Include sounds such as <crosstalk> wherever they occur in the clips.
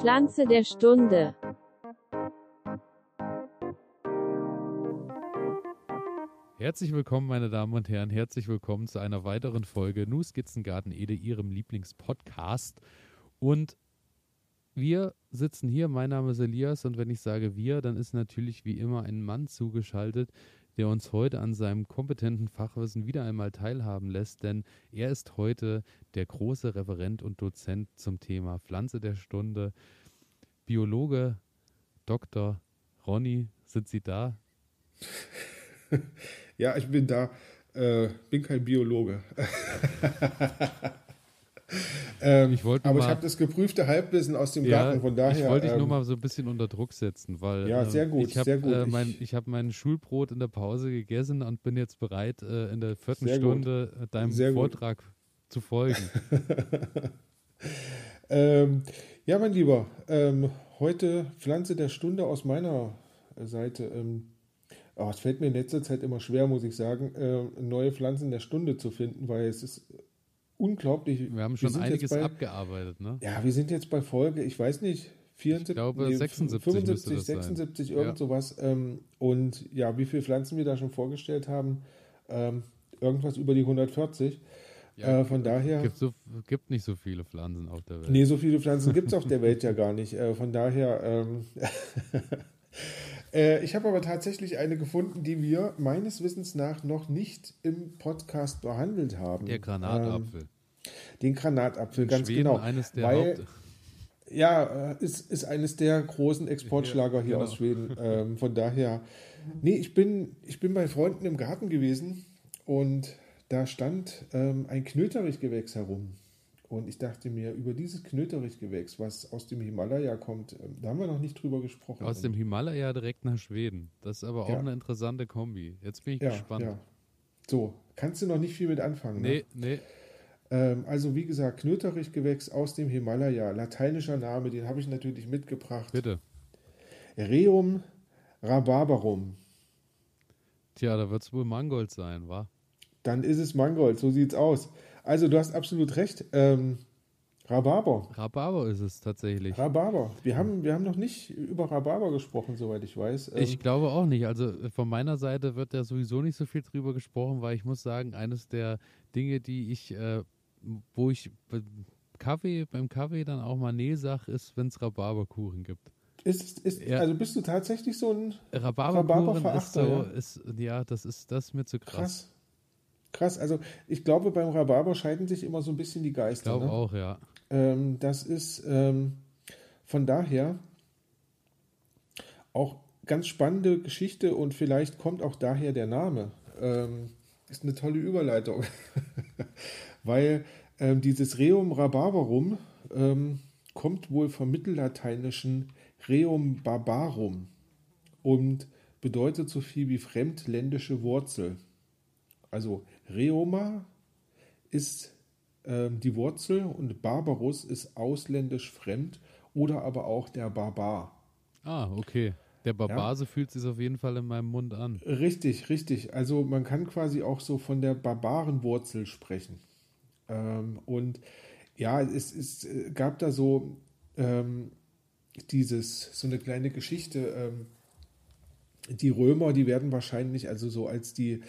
Pflanze der Stunde. Herzlich willkommen, meine Damen und Herren. Herzlich willkommen zu einer weiteren Folge Nu Skizzengarten Ede, Ihrem Lieblingspodcast. Und wir sitzen hier. Mein Name ist Elias und wenn ich sage wir, dann ist natürlich wie immer ein Mann zugeschaltet, der uns heute an seinem kompetenten Fachwissen wieder einmal teilhaben lässt, denn er ist heute der große Referent und Dozent zum Thema Pflanze der Stunde. Biologe Dr. Ronny, sind Sie da? <laughs> Ja, ich bin da. Äh, bin kein Biologe. <laughs> ähm, ich aber mal, ich habe das geprüfte Halbwissen aus dem ja, Garten, von daher. Ich wollte dich ähm, nur mal so ein bisschen unter Druck setzen, weil ja, sehr gut, ich habe äh, mein, ich hab mein Schulbrot in der Pause gegessen und bin jetzt bereit, äh, in der vierten Stunde gut. deinem sehr Vortrag gut. zu folgen. <laughs> ähm, ja, mein Lieber, ähm, heute Pflanze der Stunde aus meiner Seite. Ähm, oh, es fällt mir in letzter Zeit immer schwer, muss ich sagen, äh, neue Pflanzen der Stunde zu finden, weil es ist unglaublich. Wir haben schon wir einiges bei, abgearbeitet, ne? Ja, wir sind jetzt bei Folge, ich weiß nicht, 74, ich glaube, nee, 76 75, 76, sein. irgend ja. sowas. Ähm, und ja, wie viele Pflanzen wir da schon vorgestellt haben, ähm, irgendwas über die 140. Ja, äh, von daher. Gibt, so, gibt nicht so viele Pflanzen auf der Welt. Nee, so viele Pflanzen gibt es auf der Welt ja gar nicht. Äh, von daher. Ähm, <laughs> äh, ich habe aber tatsächlich eine gefunden, die wir meines Wissens nach noch nicht im Podcast behandelt haben. Der Granatapfel. Ähm, den Granatapfel, In ganz Schweden genau. Eines der weil, Haupt ja, äh, ist, ist eines der großen Exportschlager hier genau. aus Schweden. <laughs> Ähm, von daher, nee, ich bin, ich bin bei Freunden im Garten gewesen und da stand ähm, ein Knöterichgewächs herum. Und ich dachte mir, über dieses Knöterichgewächs, was aus dem Himalaya kommt, ähm, da haben wir noch nicht drüber gesprochen. Aus dem Himalaya direkt nach Schweden. Das ist aber auch ja. eine interessante Kombi. Jetzt bin ich ja, gespannt. Ja. So, kannst du noch nicht viel mit anfangen. Nee, ne? nee. Ähm, also wie gesagt, Knöterichgewächs aus dem Himalaya, lateinischer Name, den habe ich natürlich mitgebracht. Bitte. Reum rabarbarum. Tja, da wird es wohl Mangold sein, wa? Dann ist es Mangold, so sieht's aus. Also du hast absolut recht. Ähm, Rhabarber. Rhabarber ist es tatsächlich. Rhabarber. Wir haben, wir haben noch nicht über Rhabarber gesprochen, soweit ich weiß. Ähm, ich glaube auch nicht. Also äh, von meiner Seite wird da sowieso nicht so viel drüber gesprochen, weil ich muss sagen, eines der Dinge, die ich äh, wo ich Kaffee, beim Kaffee dann auch mal Nee sage, ist, wenn es Rhabarberkuchen gibt. Ist, ist, ja. Also bist du tatsächlich so ein Rhabarberkuchen Rhabarber ist so, ja? Ist, ja, das ist das ist mir zu krass. Krass. Krass, also ich glaube, beim Rhabarber scheiden sich immer so ein bisschen die Geister. Ich glaube ne? auch, ja. Ähm, das ist ähm, von daher auch ganz spannende Geschichte und vielleicht kommt auch daher der Name. Ähm, ist eine tolle Überleitung. <laughs> weil ähm, dieses Reum Rhabarberum ähm, kommt wohl vom mittellateinischen Reum barbarum und bedeutet so viel wie fremdländische Wurzel. Also Reoma ist ähm, die Wurzel und Barbarus ist ausländisch fremd oder aber auch der Barbar. Ah, okay. Der Barbase ja. fühlt sich auf jeden Fall in meinem Mund an. Richtig, richtig. Also man kann quasi auch so von der Barbarenwurzel sprechen. Ähm, und ja, es, es äh, gab da so ähm, dieses, so eine kleine Geschichte. Ähm, die Römer, die werden wahrscheinlich, also so als die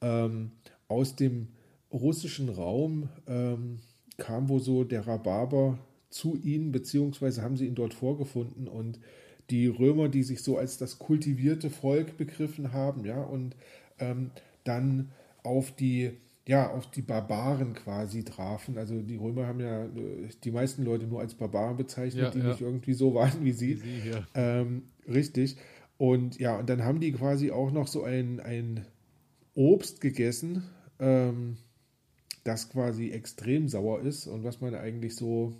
ähm, aus dem russischen Raum ähm, kam wo so der Rhabarber zu ihnen, beziehungsweise haben sie ihn dort vorgefunden und die Römer, die sich so als das kultivierte Volk begriffen haben, ja, und ähm, dann auf die ja, auf die Barbaren quasi trafen. Also die Römer haben ja äh, die meisten Leute nur als Barbaren bezeichnet, ja, die ja. nicht irgendwie so waren wie sie. Wie sie ja. ähm, richtig. Und ja, und dann haben die quasi auch noch so ein, ein Obst gegessen, ähm, das quasi extrem sauer ist und was man eigentlich so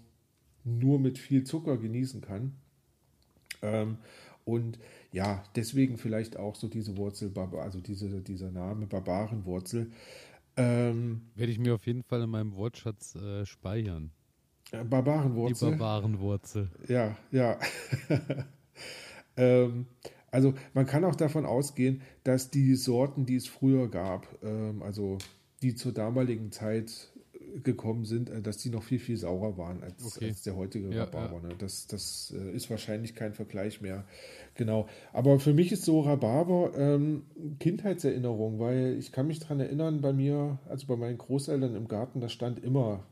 nur mit viel Zucker genießen kann. Ähm, und ja, deswegen vielleicht auch so diese Wurzel, also diese, dieser Name Barbarenwurzel. Ähm, Werde ich mir auf jeden Fall in meinem Wortschatz äh, speichern. Barbarenwurzel. Die Barbarenwurzel. Ja, ja. <laughs> ähm, also man kann auch davon ausgehen, dass die Sorten, die es früher gab, ähm, also die zur damaligen Zeit gekommen sind, äh, dass die noch viel, viel saurer waren als, Okay. als der heutige Ja, Rhabarber. Ne? Das, das äh, ist wahrscheinlich kein Vergleich mehr. Genau. Aber für mich ist so Rhabarber ähm, Kindheitserinnerung, weil ich kann mich daran erinnern, bei mir, also bei meinen Großeltern im Garten, da stand immer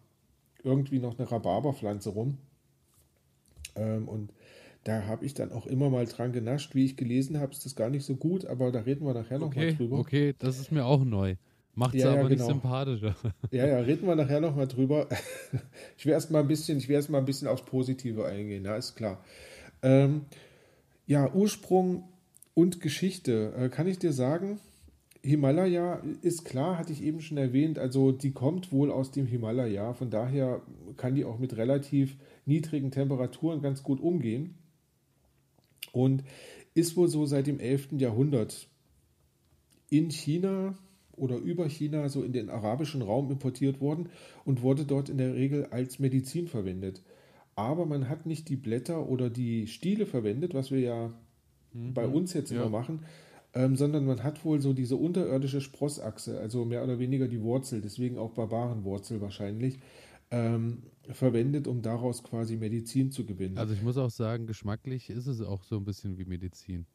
irgendwie noch eine Rhabarberpflanze rum. Ähm, und da habe ich dann auch immer mal dran genascht. Wie ich gelesen habe, ist das gar nicht so gut, aber da reden wir nachher noch mal Okay, drüber. okay, das ist mir auch neu. Macht es Ja, ja, aber nicht genau. sympathischer. <laughs> Ja, ja, reden wir nachher noch mal drüber. <laughs> Ich will erst mal ein bisschen, ich will erst mal ein bisschen aufs Positive eingehen, ja, ist klar. Ähm, ja, Ursprung und Geschichte, äh, kann ich dir sagen, Himalaya ist klar, hatte ich eben schon erwähnt, also die kommt wohl aus dem Himalaya, von daher kann die auch mit relativ niedrigen Temperaturen ganz gut umgehen und ist wohl so seit dem 11. Jahrhundert in China oder über China so in den arabischen Raum importiert worden und wurde dort in der Regel als Medizin verwendet. Aber man hat nicht die Blätter oder die Stiele verwendet, was wir ja bei uns jetzt ja. immer machen, ähm, sondern man hat wohl so diese unterirdische Sprossachse, also mehr oder weniger die Wurzel, deswegen auch Barbarenwurzel wahrscheinlich, ähm, verwendet, um daraus quasi Medizin zu gewinnen. Also ich muss auch sagen, geschmacklich ist es auch so ein bisschen wie Medizin.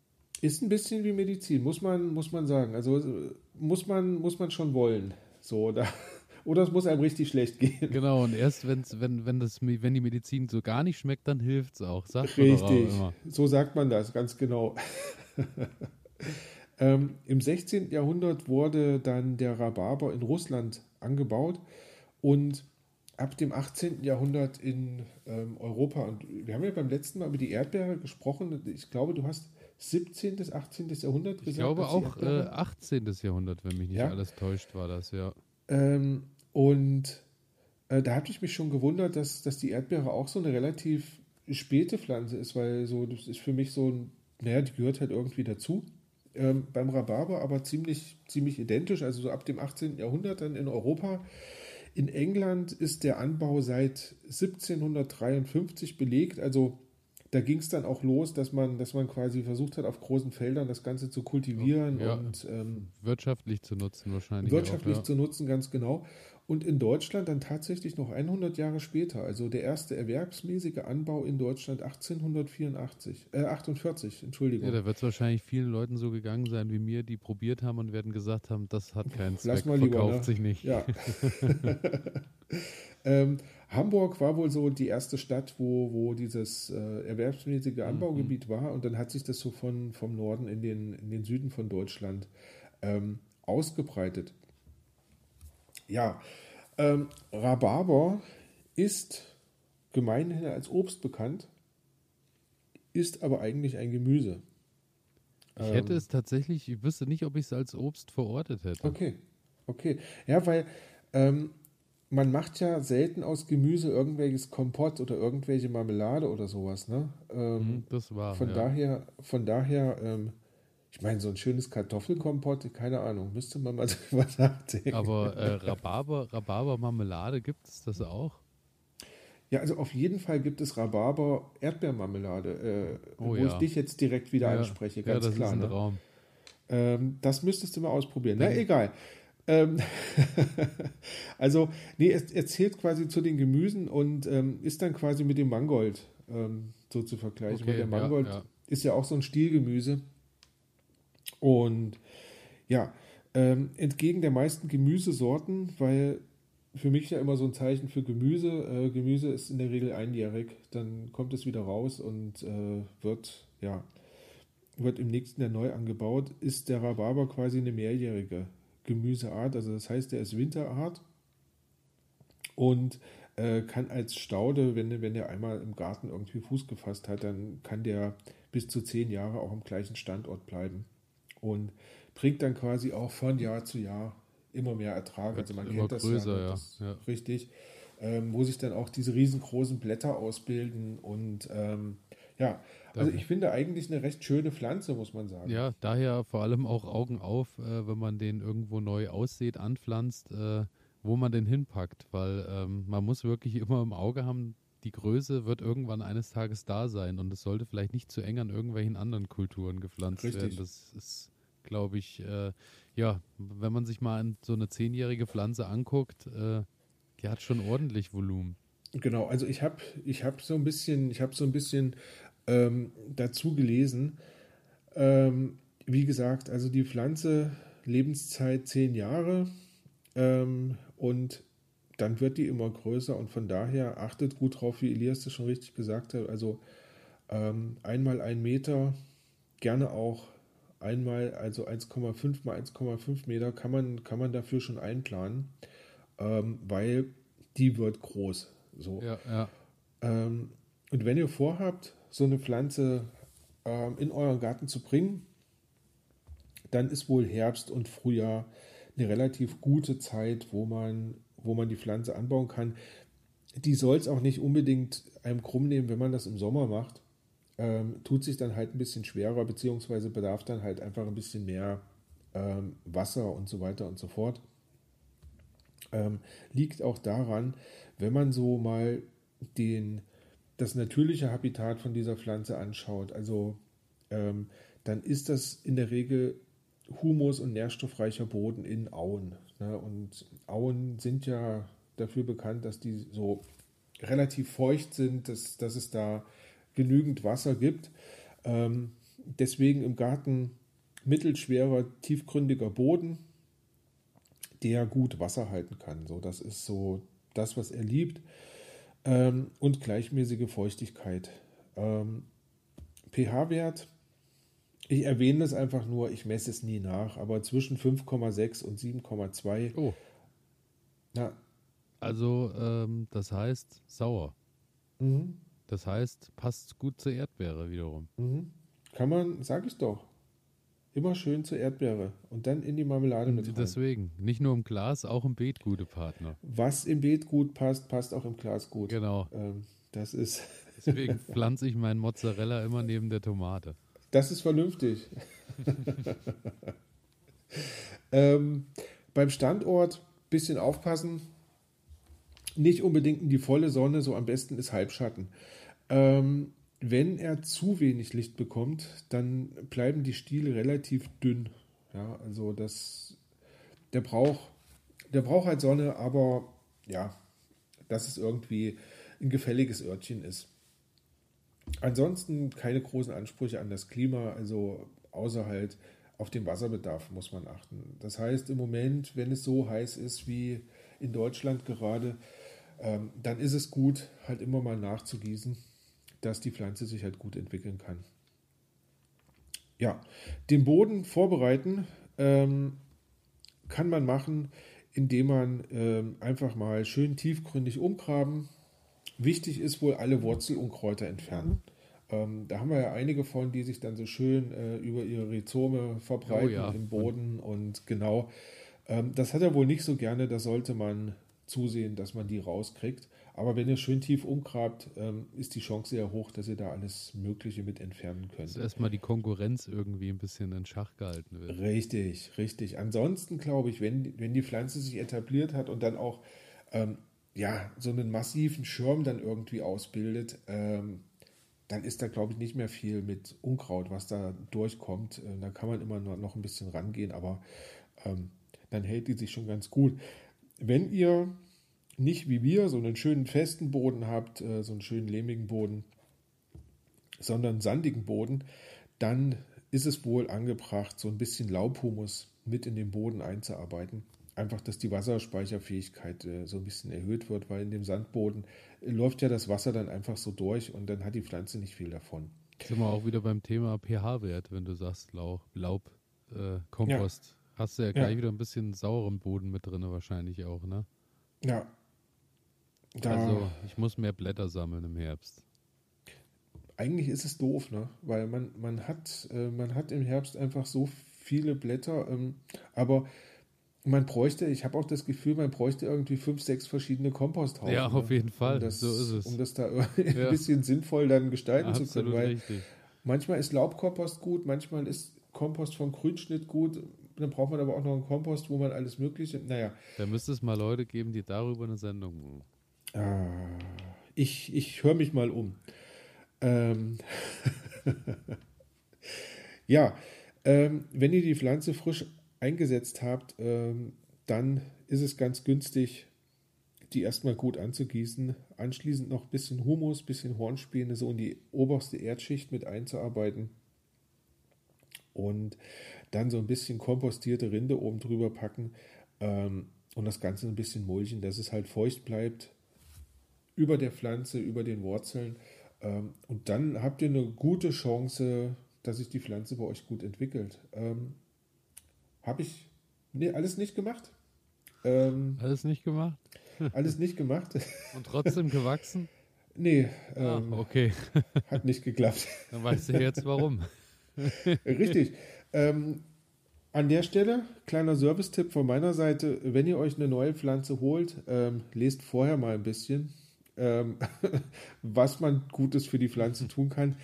Ist ein bisschen wie Medizin, muss man, muss man sagen. Also äh, muss man, muss man schon wollen. So, da, <laughs> oder es muss einem richtig schlecht gehen. Genau, und erst wenn's, wenn, wenn, das, wenn die Medizin so gar nicht schmeckt, dann hilft es auch. Sagt auch Richtig, immer. so sagt man das, ganz genau. <laughs> ähm, Im 16. Jahrhundert wurde dann der Rhabarber in Russland angebaut und ab dem 18. Jahrhundert in ähm, Europa. Und wir haben ja beim letzten Mal über die Erdbeere gesprochen. Ich glaube, du hast 17. bis 18. Jahrhundert gesagt. Ich glaube auch äh, Erdbeere- 18. Jahrhundert, wenn mich nicht Ja. alles täuscht, war das, ja. Ähm, und äh, da hatte ich mich schon gewundert, dass, dass die Erdbeere auch so eine relativ späte Pflanze ist, weil so, das ist für mich so ein, naja, die gehört halt irgendwie dazu. Ähm, beim Rhabarber aber ziemlich, ziemlich identisch, also so ab dem 18. Jahrhundert dann in Europa. In England ist der Anbau seit 1753 belegt, also da ging es dann auch los, dass man, dass man quasi versucht hat, auf großen Feldern das Ganze zu kultivieren Ja. und ähm, Wirtschaftlich zu nutzen wahrscheinlich. wirtschaftlich auch, ja. zu nutzen, ganz genau. Und in Deutschland dann tatsächlich noch 100 Jahre später, also der erste erwerbsmäßige Anbau in Deutschland 1884, äh 48, Entschuldigung. Ja, da wird es wahrscheinlich vielen Leuten so gegangen sein wie mir, die probiert haben und werden gesagt haben, das hat keinen Lass Zweck, mal lieber, verkauft ne? sich nicht. Ja. <laughs> <laughs> ähm, Hamburg war wohl so die erste Stadt, wo, wo dieses äh, erwerbsmäßige Anbaugebiet war und dann hat sich das so von, vom Norden in den, in den Süden von Deutschland ähm, ausgebreitet. Ja, ähm, Rhabarber ist gemeinhin als Obst bekannt, ist aber eigentlich ein Gemüse. Ich hätte Ähm, es tatsächlich, ich wüsste nicht, ob ich es als Obst verortet hätte. Okay, okay. Ja, weil ähm, man macht ja selten aus Gemüse irgendwelches Kompott oder irgendwelche Marmelade oder sowas, ne? Ähm, Hm, das war. von ja. daher, von daher, ähm, ich meine, so ein schönes Kartoffelkompott, keine Ahnung, müsste man mal <laughs> drüber nachdenken. Aber äh, Rhabarber, Rhabarber-Marmelade gibt es das auch? Ja, also auf jeden Fall gibt es Rhabarber Erdbeermarmelade, äh, Oh wo ja. ich dich jetzt direkt wieder ja. anspreche, ja, ganz das klar. ist ein ne? Traum. Ähm, das müsstest du mal ausprobieren. Na, Dann- egal. Ähm, <laughs> also, nee, es, er zählt quasi zu den Gemüsen und ähm, ist dann quasi mit dem Mangold ähm, so zu vergleichen. Okay, Weil der ja, Mangold ja. ist ja auch so ein Stielgemüse. Und ja, ähm, entgegen der meisten Gemüsesorten, weil für mich ja immer so ein Zeichen für Gemüse, äh, Gemüse ist in der Regel einjährig, dann kommt es wieder raus und äh, wird, ja, wird im nächsten Jahr neu angebaut, ist der Rhabarber quasi eine mehrjährige Gemüseart. Also das heißt, der ist Winterart und äh, kann als Staude, wenn, wenn der einmal im Garten irgendwie Fuß gefasst hat, dann kann der bis zu zehn Jahre auch am gleichen Standort bleiben und bringt dann quasi auch von Jahr zu Jahr immer mehr Ertrag. Also man kennt das größer, ja, ja, Das, ja. richtig, ähm, wo sich dann auch diese riesengroßen Blätter ausbilden und ähm, ja, also ich finde eigentlich eine recht schöne Pflanze, muss man sagen. Ja, daher vor allem auch Augen auf, äh, wenn man den irgendwo neu aussät, anpflanzt, äh, wo man den hinpackt, weil ähm, man muss wirklich immer im Auge haben, die Größe wird irgendwann eines Tages da sein und es sollte vielleicht nicht zu eng an irgendwelchen anderen Kulturen gepflanzt Richtig. werden. Das ist, glaube ich, äh, ja, wenn man sich mal so eine zehnjährige Pflanze anguckt, äh, Die hat schon ordentlich Volumen. Genau, also ich habe ich hab so ein bisschen, ich habe so ein bisschen ähm, dazu gelesen. Ähm, wie gesagt, also die Pflanze Lebenszeit zehn Jahre ähm, und dann wird die immer größer und von daher achtet gut drauf, wie Elias das schon richtig gesagt hat. Also ähm, einmal ein Meter, gerne auch einmal, also 1,5 mal 1,5 Meter kann man, kann man dafür schon einplanen, ähm, weil die wird groß. So. Ja, ja. Ähm, und wenn ihr vorhabt, so eine Pflanze ähm, in euren Garten zu bringen, dann ist wohl Herbst und Frühjahr eine relativ gute Zeit, wo man, wo man die Pflanze anbauen kann. Die soll es auch nicht unbedingt einem krumm nehmen, wenn man das im Sommer macht. Ähm, tut sich dann halt ein bisschen schwerer, beziehungsweise bedarf dann halt einfach ein bisschen mehr ähm, Wasser und so weiter und so fort. Ähm, liegt auch daran, wenn man so mal den, das natürliche Habitat von dieser Pflanze anschaut, also ähm, dann ist das in der Regel humus- und nährstoffreicher Boden in Auen. Ne? Und Auen sind ja dafür bekannt, dass die so relativ feucht sind, dass, dass es da genügend Wasser gibt. Ähm, deswegen im Garten mittelschwerer, tiefgründiger Boden, der gut Wasser halten kann. So, das ist so das, was er liebt. Ähm, und gleichmäßige Feuchtigkeit. Ähm, pH-Wert, ich erwähne das einfach nur, ich messe es nie nach, aber zwischen 5,6 und 7,2. Oh. Na, Also, ähm, das heißt sauer. mhm, Das heißt, passt gut zur Erdbeere wiederum. mhm. Kann man, sag ich doch. Immer schön zur Erdbeere und dann in die Marmelade mit rein. Deswegen, nicht nur im Glas, auch im Beet gute Partner. Was im Beet gut passt, passt auch im Glas gut. Genau. Ähm, das ist, <laughs> Deswegen pflanze ich meinen Mozzarella immer neben der Tomate. das ist vernünftig. ähm, beim Standort bisschen aufpassen. Nicht unbedingt in die volle Sonne, so am besten ist Halbschatten. Ähm, wenn er zu wenig Licht bekommt, dann bleiben die Stiele relativ dünn. Ja, also das, der braucht, der braucht halt Sonne, aber ja, dass es irgendwie ein gefälliges Örtchen ist. Ansonsten keine großen Ansprüche an das Klima, also außer halt auf den Wasserbedarf muss man achten. Das heißt, im Moment, wenn es so heiß ist wie in Deutschland gerade, ähm, dann ist es gut, halt immer mal nachzugießen, dass die Pflanze sich halt gut entwickeln kann. Ja, den Boden vorbereiten ähm, kann man machen, indem man ähm, einfach mal schön tiefgründig umgraben. Wichtig ist wohl alle Wurzelunkräuter entfernen. Ähm, da haben wir ja einige von, die sich dann so schön äh, über ihre Rhizome verbreiten Oh ja. im Boden und genau. Ähm, das hat er wohl nicht so gerne, da sollte man zusehen, dass man die rauskriegt. Aber wenn ihr schön tief umgrabt, ähm, ist die Chance sehr hoch, dass ihr da alles Mögliche mit entfernen könnt. Dass erstmal die Konkurrenz irgendwie ein bisschen in Schach gehalten wird. Richtig, richtig. Ansonsten glaube ich, wenn, wenn die Pflanze sich etabliert hat und dann auch ähm, ja, so einen massiven Schirm dann irgendwie ausbildet, ähm, dann ist da, glaube ich, nicht mehr viel mit Unkraut, was da durchkommt. Äh, da kann man immer noch, noch ein bisschen rangehen, aber ähm, dann hält die sich schon ganz gut. Wenn ihr nicht wie wir so einen schönen festen Boden habt, äh, so einen schönen lehmigen Boden, sondern sandigen Boden, dann ist es wohl angebracht, so ein bisschen Laubhumus mit in den Boden einzuarbeiten. Einfach, dass die Wasserspeicherfähigkeit äh, so ein bisschen erhöht wird, weil in dem Sandboden äh, läuft ja das Wasser dann einfach so durch und dann hat die Pflanze nicht viel davon. Sind wir auch wieder beim Thema pH-Wert, wenn du sagst Lauch, Laub, äh, Kompost. Hast du ja gleich wieder ein bisschen sauren Boden mit drin wahrscheinlich auch, ne? Ja. Da, Also ich muss mehr Blätter sammeln im Herbst. eigentlich ist es doof, ne? Weil man, man, hat, äh, man hat im Herbst einfach so viele Blätter, ähm, aber man bräuchte, ich habe auch das Gefühl, man bräuchte irgendwie fünf, sechs verschiedene Komposthaufen. Ja, auf ne? jeden Fall, Um das, so ist es. Um das da <laughs> ein Ja. bisschen sinnvoll dann gestalten zu können, Absolut weil richtig. manchmal ist Laubkompost gut, manchmal ist Kompost vom Grünschnitt gut, dann braucht man aber auch noch einen Kompost, wo man alles Mögliche, naja, Da müsste es mal Leute geben, die darüber eine Sendung machen. Ah, ich, ich höre mich mal um. Ähm, <laughs> ja, ähm, wenn ihr die Pflanze frisch eingesetzt habt, ähm, dann ist es ganz günstig, die erstmal gut anzugießen, anschließend noch ein bisschen Humus, ein bisschen Hornspäne so in die oberste Erdschicht mit einzuarbeiten. Und dann so ein bisschen kompostierte Rinde oben drüber packen ähm, und das Ganze ein bisschen mulchen, dass es halt feucht bleibt über der Pflanze, über den Wurzeln ähm, und dann habt ihr eine gute Chance, dass sich die Pflanze bei euch gut entwickelt. Ähm, Habe ich nee, alles nicht gemacht. Ähm, alles nicht gemacht? alles nicht gemacht. <laughs> Und trotzdem gewachsen? Nee, ah, ähm, okay. <laughs> hat nicht geklappt. Dann weißt du jetzt warum. <laughs> Richtig. Ähm, an der Stelle, kleiner Service-Tipp von meiner Seite, wenn ihr euch eine neue Pflanze holt, ähm, lest vorher mal ein bisschen, ähm, <laughs> was man Gutes für die Pflanze tun kann.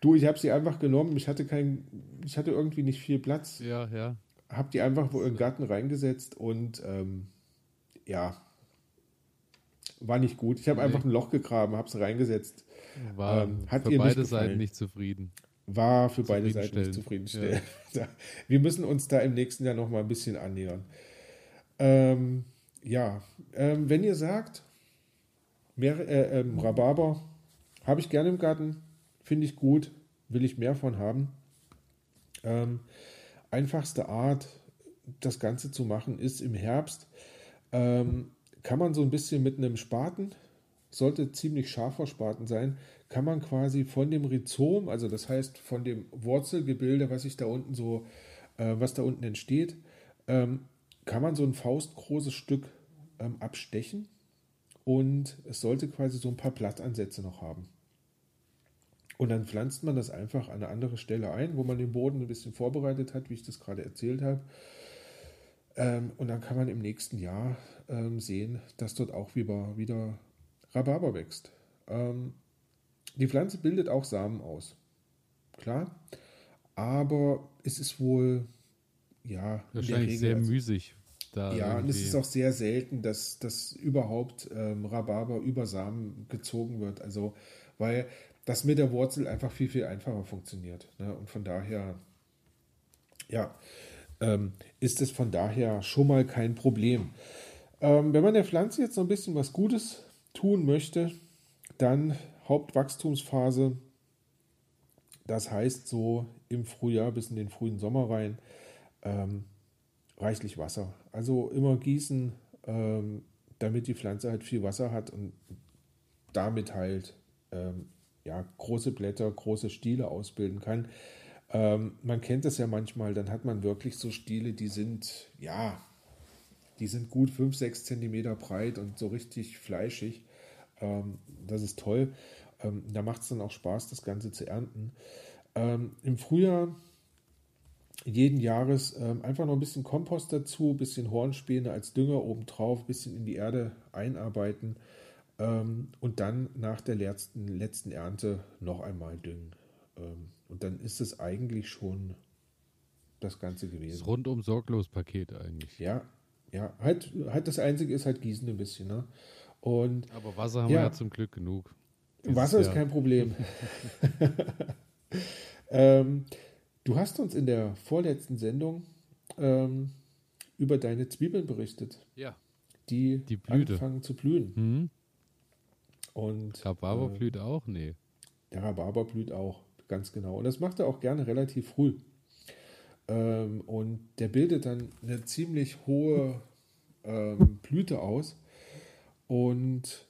Du, ich habe sie einfach genommen, ich hatte kein, ich hatte irgendwie nicht viel Platz. Ja, ja. Hab die einfach wo im Garten reingesetzt und ähm, ja, war nicht gut. Ich habe nee. einfach ein Loch gegraben, habe es reingesetzt. War ähm, hat für beide nicht Seiten nicht zufrieden. War für beide Seiten nicht zufriedenstellend. Ja. <laughs> Wir müssen uns da im nächsten Jahr noch mal ein bisschen annähern. Ähm, ja, ähm, wenn ihr sagt, mehr, äh, ähm, Rhabarber habe ich gerne im Garten, finde ich gut, will ich mehr von haben. Ähm, einfachste Art, das Ganze zu machen, ist im Herbst. Ähm, kann man so ein bisschen mit einem Spaten, sollte ziemlich scharfer Spaten sein, kann man quasi von dem Rhizom, also das heißt von dem Wurzelgebilde, was sich da unten so, äh, was da unten entsteht, ähm, kann man so ein faustgroßes Stück ähm, abstechen und es sollte quasi so ein paar Blattansätze noch haben. Und dann pflanzt man das einfach an eine andere Stelle ein, wo man den Boden ein bisschen vorbereitet hat, wie ich das gerade erzählt habe. Ähm, und dann kann man im nächsten Jahr ähm, sehen, dass dort auch wieder, Rhabarber wächst. Ähm, die Pflanze bildet auch Samen aus. Klar. Aber es ist wohl, ja, wahrscheinlich sehr also, Da ja, irgendwie. und es ist auch sehr selten, dass, dass überhaupt ähm, Rhabarber über Samen gezogen wird. Also, weil das mit der Wurzel einfach viel, viel einfacher funktioniert. Ne? Und von daher, ja, ähm, ist es von daher schon mal kein Problem. Ähm, wenn man der Pflanze jetzt noch ein bisschen was Gutes tun möchte, dann Hauptwachstumsphase. Das heißt so im Frühjahr bis in den frühen Sommer rein ähm, reichlich Wasser. Also immer gießen, ähm, damit die Pflanze halt viel Wasser hat und damit halt ähm, ja, große Blätter, große Stiele ausbilden kann. Ähm, man kennt das ja manchmal, dann hat man wirklich so Stiele, die sind, ja, die sind gut 5, 6 Zentimeter breit und so richtig fleischig. Ähm, das ist toll. Ähm, da macht es dann auch Spaß, das Ganze zu ernten. Ähm, Im Frühjahr jeden Jahres ähm, einfach noch ein bisschen Kompost dazu, ein bisschen Hornspäne als Dünger obendrauf, ein bisschen in die Erde einarbeiten ähm, und dann nach der letzten, letzten Ernte noch einmal düngen. Ähm, und dann ist es eigentlich schon das Ganze gewesen. Das rundum sorglos Paket eigentlich. Ja, ja. Halt, halt das Einzige ist halt Gießen ein bisschen. Ne? Und, Aber Wasser haben ja, wir ja zum Glück genug. Wasser ist kein Problem. <laughs> <laughs> ähm, du hast uns in der vorletzten Sendung ähm, über deine Zwiebeln berichtet. Ja. Die, die anfangen zu blühen. Mhm. Und, Rhabarber äh, blüht auch? Nee. Der Rhabarber blüht auch, ganz genau. Und das macht er auch gerne relativ früh. Ähm, und der bildet dann eine ziemlich hohe ähm, Blüte aus. Und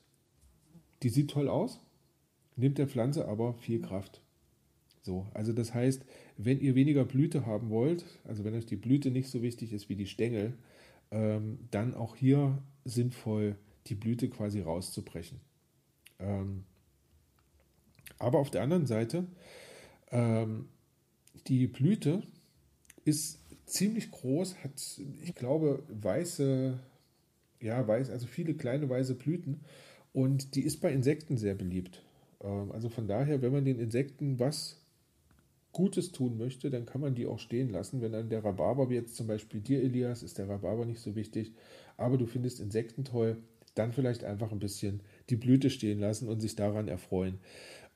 die sieht toll aus, nimmt der Pflanze aber viel Kraft. So, also das heißt, wenn ihr weniger Blüte haben wollt, also wenn euch die Blüte nicht so wichtig ist wie die Stängel, ähm, dann auch hier sinnvoll die Blüte quasi rauszubrechen. Ähm, aber auf der anderen Seite, ähm, die Blüte ist ziemlich groß, hat, ich glaube, weiße, ja, weiß, also viele kleine weiße Blüten und die ist bei Insekten sehr beliebt. Ähm, also von daher, wenn man den Insekten was Gutes tun möchte, dann kann man die auch stehen lassen. Wenn dann der Rhabarber, wie jetzt zum Beispiel dir, Elias, ist der Rhabarber nicht so wichtig, aber du findest Insekten toll, dann vielleicht einfach ein bisschen die Blüte stehen lassen und sich daran erfreuen.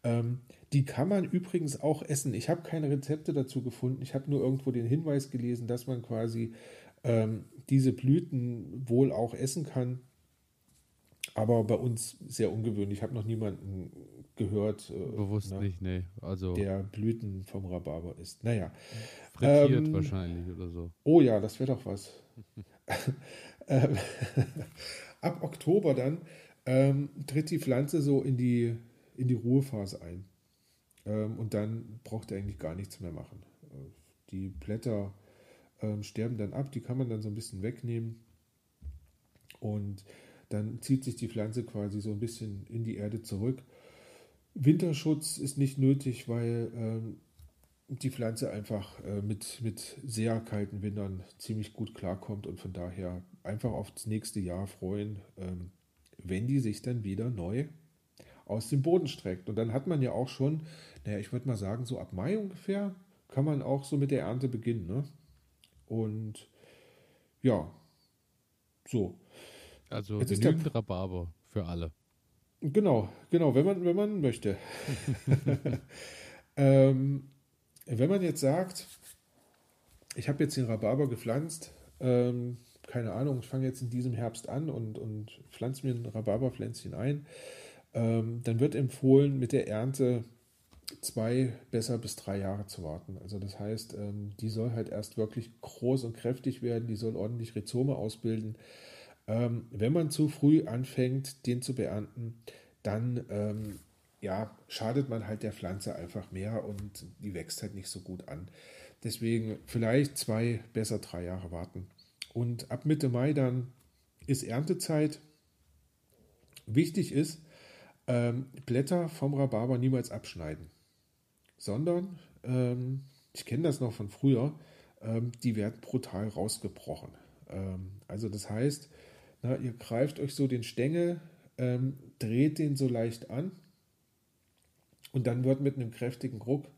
Ähm, die kann man übrigens auch essen. Ich habe keine Rezepte dazu gefunden. Ich habe nur irgendwo den Hinweis gelesen, dass man quasi ähm, diese Blüten wohl auch essen kann. Aber bei uns sehr ungewöhnlich. Ich habe noch niemanden gehört, äh, Bewusst na, nicht, nee. Also der Blüten vom Rhabarber isst. Naja. frittiert ähm, wahrscheinlich oder so. Oh ja, das wäre doch was. <laughs> Ähm, <laughs> Ab Oktober dann ähm, tritt die Pflanze so in die, in die Ruhephase ein. Ähm, und dann braucht er eigentlich gar nichts mehr machen. Äh, Die Blätter ähm, sterben dann ab, die kann man dann so ein bisschen wegnehmen. Und dann zieht sich die Pflanze quasi so ein bisschen in die Erde zurück. Winterschutz ist nicht nötig, weil ähm, die Pflanze einfach äh, mit, mit sehr kalten Wintern ziemlich gut klarkommt und von daher einfach aufs nächste Jahr freuen, ähm, wenn die sich dann wieder neu aus dem Boden streckt. Und dann hat man ja auch schon, naja, ich würde mal sagen, so ab Mai ungefähr kann man auch so mit der Ernte beginnen. Ne? Und ja, so. Also Jetzt ist der- genügend Rhabarber für alle. Genau, genau, wenn man, wenn man möchte. <laughs> ähm, wenn man jetzt sagt, ich habe jetzt den Rhabarber gepflanzt, ähm, keine Ahnung, ich fange jetzt in diesem Herbst an und, und pflanze mir ein Rhabarberpflänzchen ein, ähm, dann wird empfohlen, mit der Ernte zwei, besser bis drei Jahre zu warten. Also das heißt, ähm, die soll halt erst wirklich groß und kräftig werden, die soll ordentlich Rhizome ausbilden. Ähm, wenn man zu früh anfängt, den zu beernten, dann ähm, ja, schadet man halt der Pflanze einfach mehr und die wächst halt nicht so gut an. Deswegen vielleicht zwei, besser drei Jahre warten. Und ab Mitte Mai dann ist Erntezeit. Wichtig ist, ähm, Blätter vom Rhabarber niemals abschneiden, sondern, ähm, ich kenne das noch von früher, ähm, die werden brutal rausgebrochen. Ähm, also das heißt, na, ihr greift euch so den Stängel, ähm, dreht den so leicht an und dann wird mit einem kräftigen Druck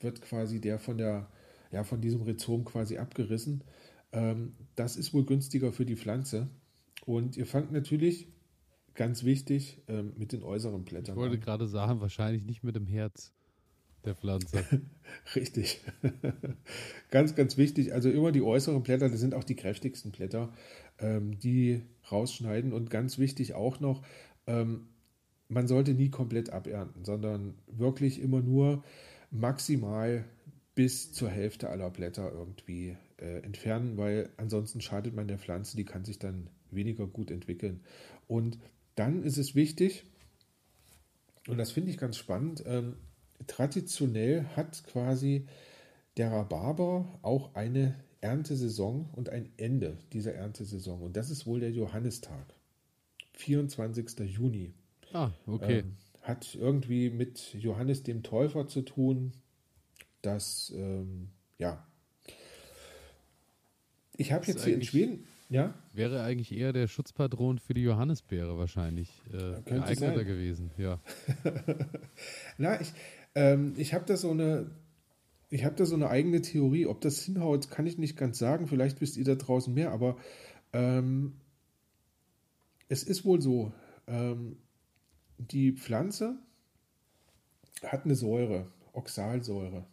wird quasi der von der ja von diesem Rhizom quasi abgerissen. Ähm, das ist wohl günstiger für die Pflanze und ihr fangt natürlich ganz wichtig ähm, mit den äußeren Ich Blättern wollte an. gerade sagen, wahrscheinlich nicht mit dem Herz der Pflanze. <laughs> Richtig. <laughs> ganz, ganz wichtig. Also immer die äußeren Blätter, das sind auch die kräftigsten Blätter, ähm, die rausschneiden. Und ganz wichtig auch noch, ähm, man sollte nie komplett abernten, sondern wirklich immer nur maximal bis zur Hälfte aller Blätter irgendwie äh, entfernen, weil ansonsten schadet man der Pflanze, die kann sich dann weniger gut entwickeln. Und dann ist es wichtig, und das finde ich ganz spannend, ähm, traditionell hat quasi der Rhabarber auch eine Erntesaison und ein Ende dieser Erntesaison. Und das ist wohl der Johannistag, 24. Juni. ah, okay. Ähm, hat irgendwie mit Johannes dem Täufer zu tun. Das, ähm, ja. Ich habe jetzt hier in Schweden, ja, Wäre eigentlich eher der Schutzpatron für die Johannisbeere wahrscheinlich äh, geeigneter sein. gewesen. Ja. <laughs> <laughs> Na, ich, ähm, ich habe da so eine, ich habe da so eine eigene Theorie. Ob das hinhaut, kann ich nicht ganz sagen. Vielleicht wisst ihr da draußen mehr, aber ähm, es ist wohl so, ähm, die Pflanze hat eine Säure, Oxalsäure.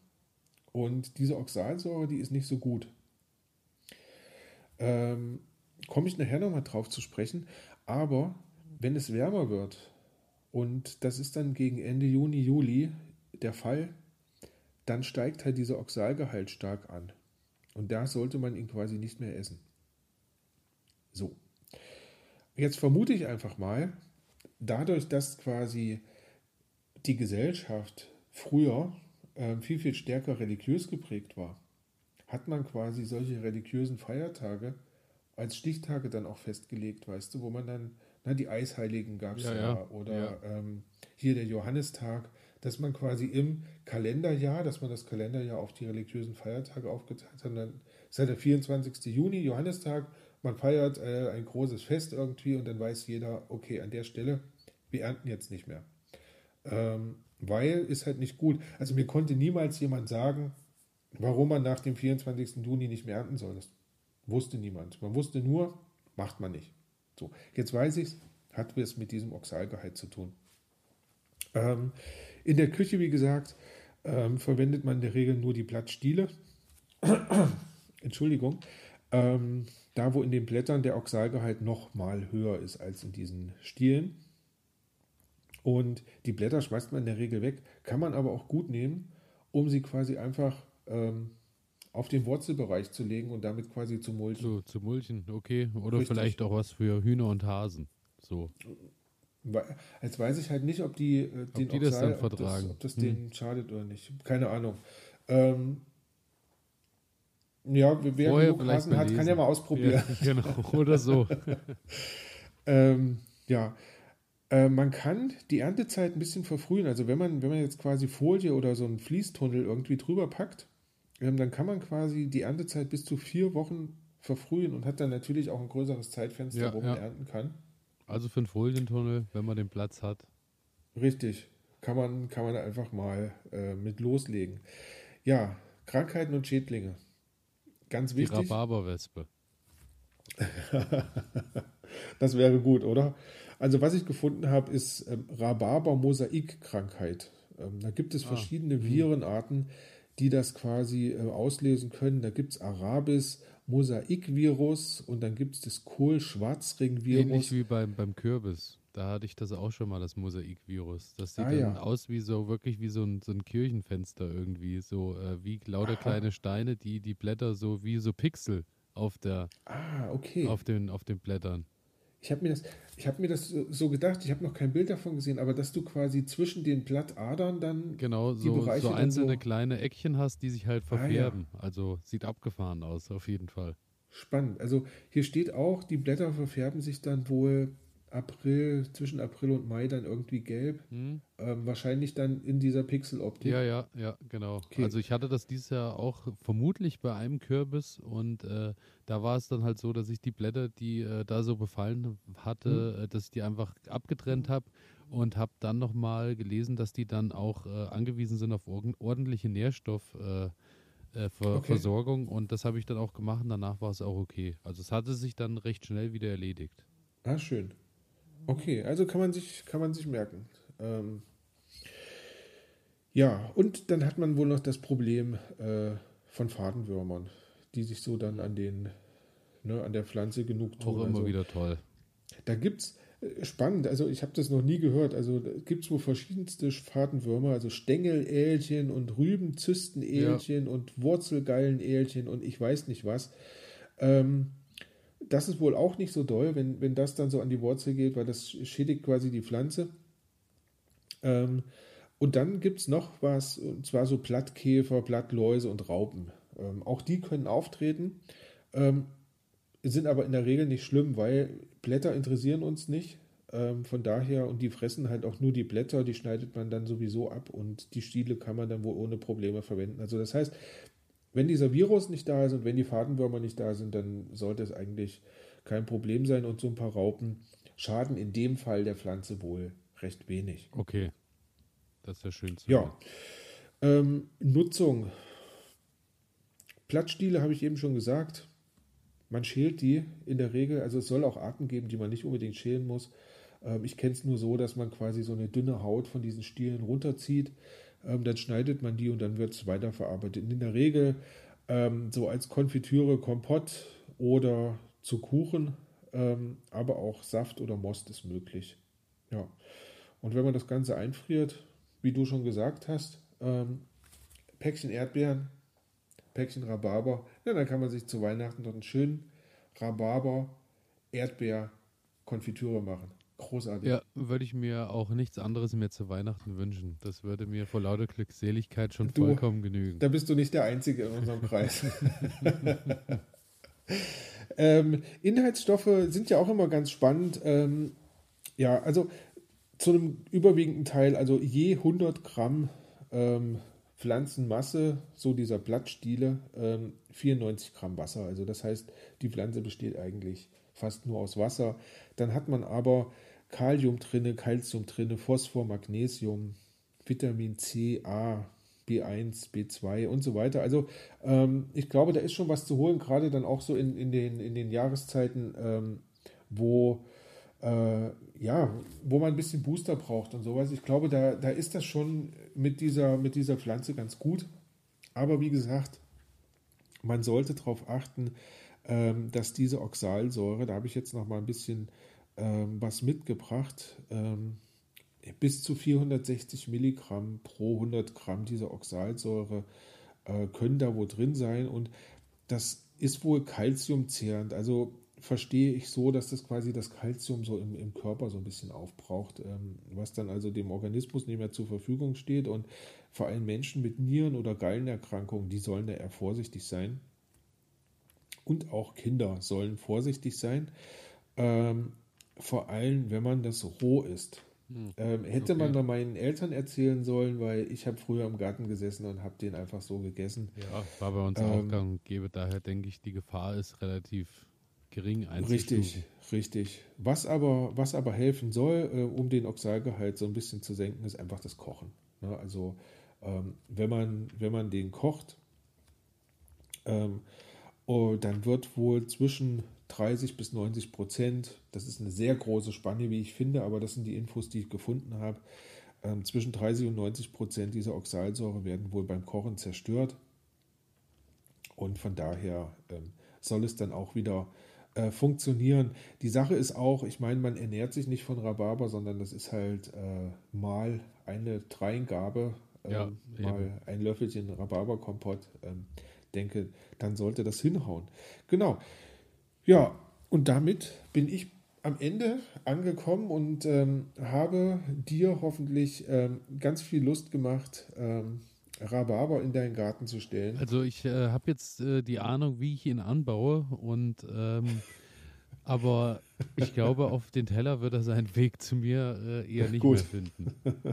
Und diese Oxalsäure, die ist nicht so gut. Ähm, Komme ich nachher nochmal drauf zu sprechen. Aber wenn es wärmer wird, und das ist dann gegen Ende Juni, Juli der Fall, dann steigt halt dieser Oxalgehalt stark an. Und da sollte man ihn quasi nicht mehr essen. So. Jetzt vermute ich einfach mal, dadurch, dass quasi die Gesellschaft früher äh, viel, viel stärker religiös geprägt war, hat man quasi solche religiösen Feiertage als Stichtage dann auch festgelegt, weißt du, wo man dann, na, die Eisheiligen gab es Ja, ja, ja. oder Ja. Ähm, hier der Johannistag, dass man quasi im Kalenderjahr, dass man das Kalenderjahr auf die religiösen Feiertage aufgeteilt hat. Dann ist ja der 24. Juni, Johannistag, man feiert äh, ein großes Fest irgendwie und dann weiß jeder, okay, an der Stelle, wir ernten jetzt nicht mehr. Ähm, weil ist halt nicht gut. Also mir konnte niemals jemand sagen, warum man nach dem 24. Juni nicht mehr ernten soll. Das wusste niemand. Man wusste nur, macht man nicht. So, jetzt weiß ich es, hat es mit diesem Oxalgehalt zu tun. Ähm, in der Küche, wie gesagt, ähm, verwendet man in der Regel nur die Blattstiele. <clears throat> Entschuldigung. Ähm, da, wo in den Blättern der Oxalgehalt noch mal höher ist als in diesen Stielen. Und die Blätter schmeißt man in der Regel weg, kann man aber auch gut nehmen, um sie quasi einfach ähm, auf den Wurzelbereich zu legen und damit quasi zu mulchen. Zu, zu mulchen, okay. Oder Richtig. vielleicht auch was für Hühner und Hasen. So. Jetzt weiß ich halt nicht, ob die, äh, den ob die Oxal, das dann vertragen. Ob das, ob das hm. denen schadet oder nicht. Keine Ahnung. Ähm, ja, wer Vorher genug Hasen hat, kann ja mal ausprobieren. Ja, genau, oder so. <laughs> ähm, ja, äh, man kann die Erntezeit ein bisschen verfrühen. Also wenn man, wenn man jetzt quasi Folie oder so einen Fließtunnel irgendwie drüber packt, ähm, dann kann man quasi die Erntezeit bis zu vier Wochen verfrühen und hat dann natürlich auch ein größeres Zeitfenster, ja, wo man ja. ernten kann. Also für einen Folientunnel, wenn man den Platz hat. Richtig, kann man, kann man einfach mal äh, mit loslegen. Ja, Krankheiten und Schädlinge. Ganz wichtig. Die Rhabarberwespe. <laughs> das wäre gut, oder? Also was ich gefunden habe, ist ähm, Rhabarber-Mosaik-Krankheit. Ähm, da gibt es ah, verschiedene ah, Virenarten, die das quasi äh, auslösen können. Da gibt es Arabis, Mosaikvirus und dann gibt es das Kohl-Schwarzring-Virus. Ähnlich wie beim, beim Kürbis. Da hatte ich das auch schon mal, das Mosaikvirus. Das sieht ah, dann ja. aus wie so, wirklich wie so ein, so ein Kirchenfenster irgendwie. So äh, wie lauter Aha. kleine Steine, die die Blätter so wie so Pixel auf der ah, okay. auf den, auf den Blättern. Ich habe mir das, ich habe mir das so gedacht, ich habe noch kein Bild davon gesehen, aber dass du quasi zwischen den Blattadern dann genau so, so einzelne so kleine Eckchen hast, die sich halt verfärben. Ah, ja. Also sieht abgefahren aus, auf jeden Fall. Spannend. Also hier steht auch, die Blätter verfärben sich dann wohl April, zwischen April und Mai dann irgendwie gelb. Hm. Ähm, wahrscheinlich dann in dieser Pixeloptik. Ja, ja, ja, genau. Okay. Also ich hatte das dieses Jahr auch vermutlich bei einem Kürbis und äh, da war es dann halt so, dass ich die Blätter, die äh, da so befallen hatte, hm. äh, dass ich die einfach abgetrennt habe und habe dann nochmal gelesen, dass die dann auch äh, angewiesen sind auf ordentliche Nährstoffversorgung äh, äh, okay. und das habe ich dann auch gemacht und danach war es auch okay. Also es hatte sich dann recht schnell wieder erledigt. Ah, schön. Okay, also kann man sich, kann man sich merken. Ähm, ja, und dann hat man wohl noch das Problem äh, von Fadenwürmern, die sich so dann an den, ne, an der Pflanze genug tun. Auch immer also, wieder toll. Da gibt's äh, spannend, also ich habe das noch nie gehört. Also gibt es wohl verschiedenste Fadenwürmer, also Stängelälchen und Rübenzystenälchen ja. und Wurzelgeilenälchen und ich weiß nicht was. Ähm, das ist wohl auch nicht so doll, wenn, wenn das dann so an die Wurzel geht, weil das schädigt quasi die Pflanze. Ähm, und dann gibt es noch was, und zwar so Blattkäfer, Blattläuse und Raupen. Ähm, auch die können auftreten, ähm, sind aber in der Regel nicht schlimm, weil Blätter interessieren uns nicht. Ähm, von daher, und die fressen halt auch nur die Blätter, die schneidet man dann sowieso ab und die Stiele kann man dann wohl ohne Probleme verwenden. Also das heißt, wenn dieser Virus nicht da ist und wenn die Fadenwürmer nicht da sind, dann sollte es eigentlich kein Problem sein und so ein paar Raupen schaden in dem Fall der Pflanze wohl recht wenig. Okay. Das ist ja schön zu Ja. Ähm, Nutzung. Blattstiele habe ich eben schon gesagt. Man schält die in der Regel, also es soll auch Arten geben, die man nicht unbedingt schälen muss. Ähm, ich kenne es nur so, dass man quasi so eine dünne Haut von diesen Stielen runterzieht ähm, dann schneidet man die und dann wird es weiterverarbeitet. In der Regel ähm, so als Konfitüre, Kompott oder zu Kuchen, ähm, aber auch Saft oder Most ist möglich. Ja. Und wenn man das Ganze einfriert, wie du schon gesagt hast, ähm, Päckchen Erdbeeren, Päckchen Rhabarber, ja, dann kann man sich zu Weihnachten dort einen schönen Rhabarber, Erdbeer, Konfitüre machen. Großartig. Ja, würde ich mir auch nichts anderes mehr zu Weihnachten wünschen. Das würde mir vor lauter Glückseligkeit schon du, vollkommen genügen. Da bist du nicht der Einzige in unserem Kreis. <laughs> ähm, Inhaltsstoffe sind ja auch immer ganz spannend. Ähm, ja, also zu einem überwiegenden Teil, also je 100 Gramm ähm, Pflanzenmasse, so dieser Blattstiele, 94 ähm, Gramm Wasser. Also das heißt, die Pflanze besteht eigentlich fast nur aus Wasser. Dann hat man aber Kalium drinne, Calcium drinne, Phosphor, Magnesium, Vitamin C, A, B1, B2 und so weiter. Also ähm, ich glaube, da ist schon was zu holen, gerade dann auch so in, in, den, in den Jahreszeiten, ähm, wo, äh, ja, wo man ein bisschen Booster braucht und sowas. Ich glaube, da, da ist das schon mit dieser, mit dieser Pflanze ganz gut. Aber wie gesagt, man sollte darauf achten, ähm, dass diese Oxalsäure, da habe ich jetzt noch mal ein bisschen ähm, was mitgebracht, ähm, bis zu 460 Milligramm pro 100 Gramm dieser Oxalsäure äh, können da wohl drin sein und das ist wohl kalziumzehrend. Also verstehe ich so, dass das quasi das Kalzium so im, im Körper so ein bisschen aufbraucht, ähm, was dann also dem Organismus nicht mehr zur Verfügung steht. Und vor allem Menschen mit Nieren- oder Gallenerkrankungen, die sollen da eher vorsichtig sein. Und auch Kinder sollen vorsichtig sein. Ähm, vor allem, wenn man das roh isst. Hm. Ähm, hätte okay. man da meinen Eltern erzählen sollen, weil ich habe früher im Garten gesessen und habe den einfach so gegessen. Ja, war bei uns ähm, auch gang und gäbe. Daher denke ich, die Gefahr ist relativ gering Richtig, richtig. Was aber, was aber helfen soll, äh, um den Oxalgehalt so ein bisschen zu senken, ist einfach das Kochen. Ne? Also ähm, wenn, man, wenn man den kocht, ähm, dann wird wohl zwischen 30 bis 90 Prozent, das ist eine sehr große Spanne, wie ich finde, aber das sind die Infos, die ich gefunden habe, ähm, zwischen 30 und 90 Prozent dieser Oxalsäure werden wohl beim Kochen zerstört. Und von daher ähm, soll es dann auch wieder äh, funktionieren. Die Sache ist auch, ich meine, man ernährt sich nicht von Rhabarber, sondern das ist halt äh, mal eine Dreingabe, äh, ja, mal ein Löffelchen Rhabarberkompott. Ähm, denke, dann sollte das hinhauen. Genau. Ja, und damit bin ich am Ende angekommen und ähm, habe dir hoffentlich ähm, ganz viel Lust gemacht, ähm, Rhabarber in deinen Garten zu stellen? Also ich äh, habe jetzt äh, die Ahnung, wie ich ihn anbaue und ähm, aber ich glaube, auf den Teller wird er seinen Weg zu mir äh, eher nicht Gut. mehr finden. <laughs>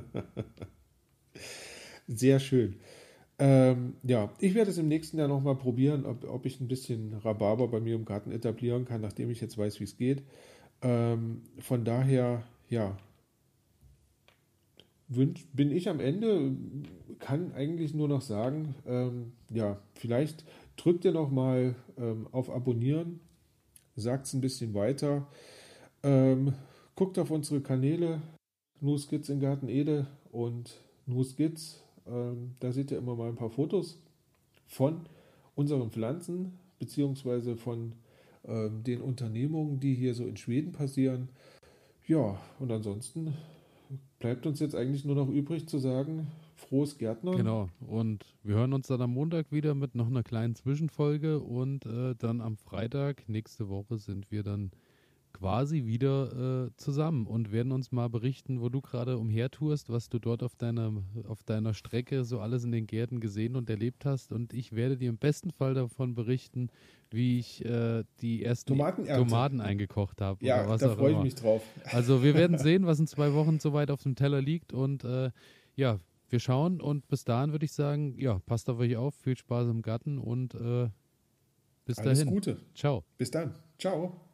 Sehr schön. Ähm, ja, ich werde es im nächsten Jahr nochmal probieren, ob, ob, ich ein bisschen Rhabarber bei mir im Garten etablieren kann, nachdem ich jetzt weiß, wie es geht. Ähm, von daher, ja, bin ich am Ende, kann eigentlich nur noch sagen, ähm, ja, vielleicht drückt ihr noch mal ähm, auf Abonnieren, sagt es ein bisschen weiter, ähm, guckt auf unsere Kanäle, Nuskits in Garten Ede und Nuskits, ähm, da seht ihr immer mal ein paar Fotos von unseren Pflanzen, beziehungsweise von ähm, den Unternehmungen, die hier so in Schweden passieren. Ja, und ansonsten bleibt uns jetzt eigentlich nur noch übrig zu sagen, frohes Gärtner. Genau. Und wir hören uns dann am Montag wieder mit noch einer kleinen Zwischenfolge und äh, dann am Freitag nächste Woche sind wir dann quasi wieder äh, zusammen und werden uns mal berichten, wo du gerade umhertourst, was du dort auf deiner, auf deiner Strecke so alles in den Gärten gesehen und erlebt hast. Und ich werde dir im besten Fall davon berichten, wie ich äh, die ersten Tomaten eingekocht habe. Ja, da freue ich mich drauf. Also wir werden <laughs> sehen, was in zwei Wochen soweit auf dem Teller liegt. Und äh, ja, wir schauen. Und bis dahin würde ich sagen, ja, passt auf euch auf, viel Spaß im Garten und äh, bis Alles dahin. Gute. Ciao. Bis dann. Ciao.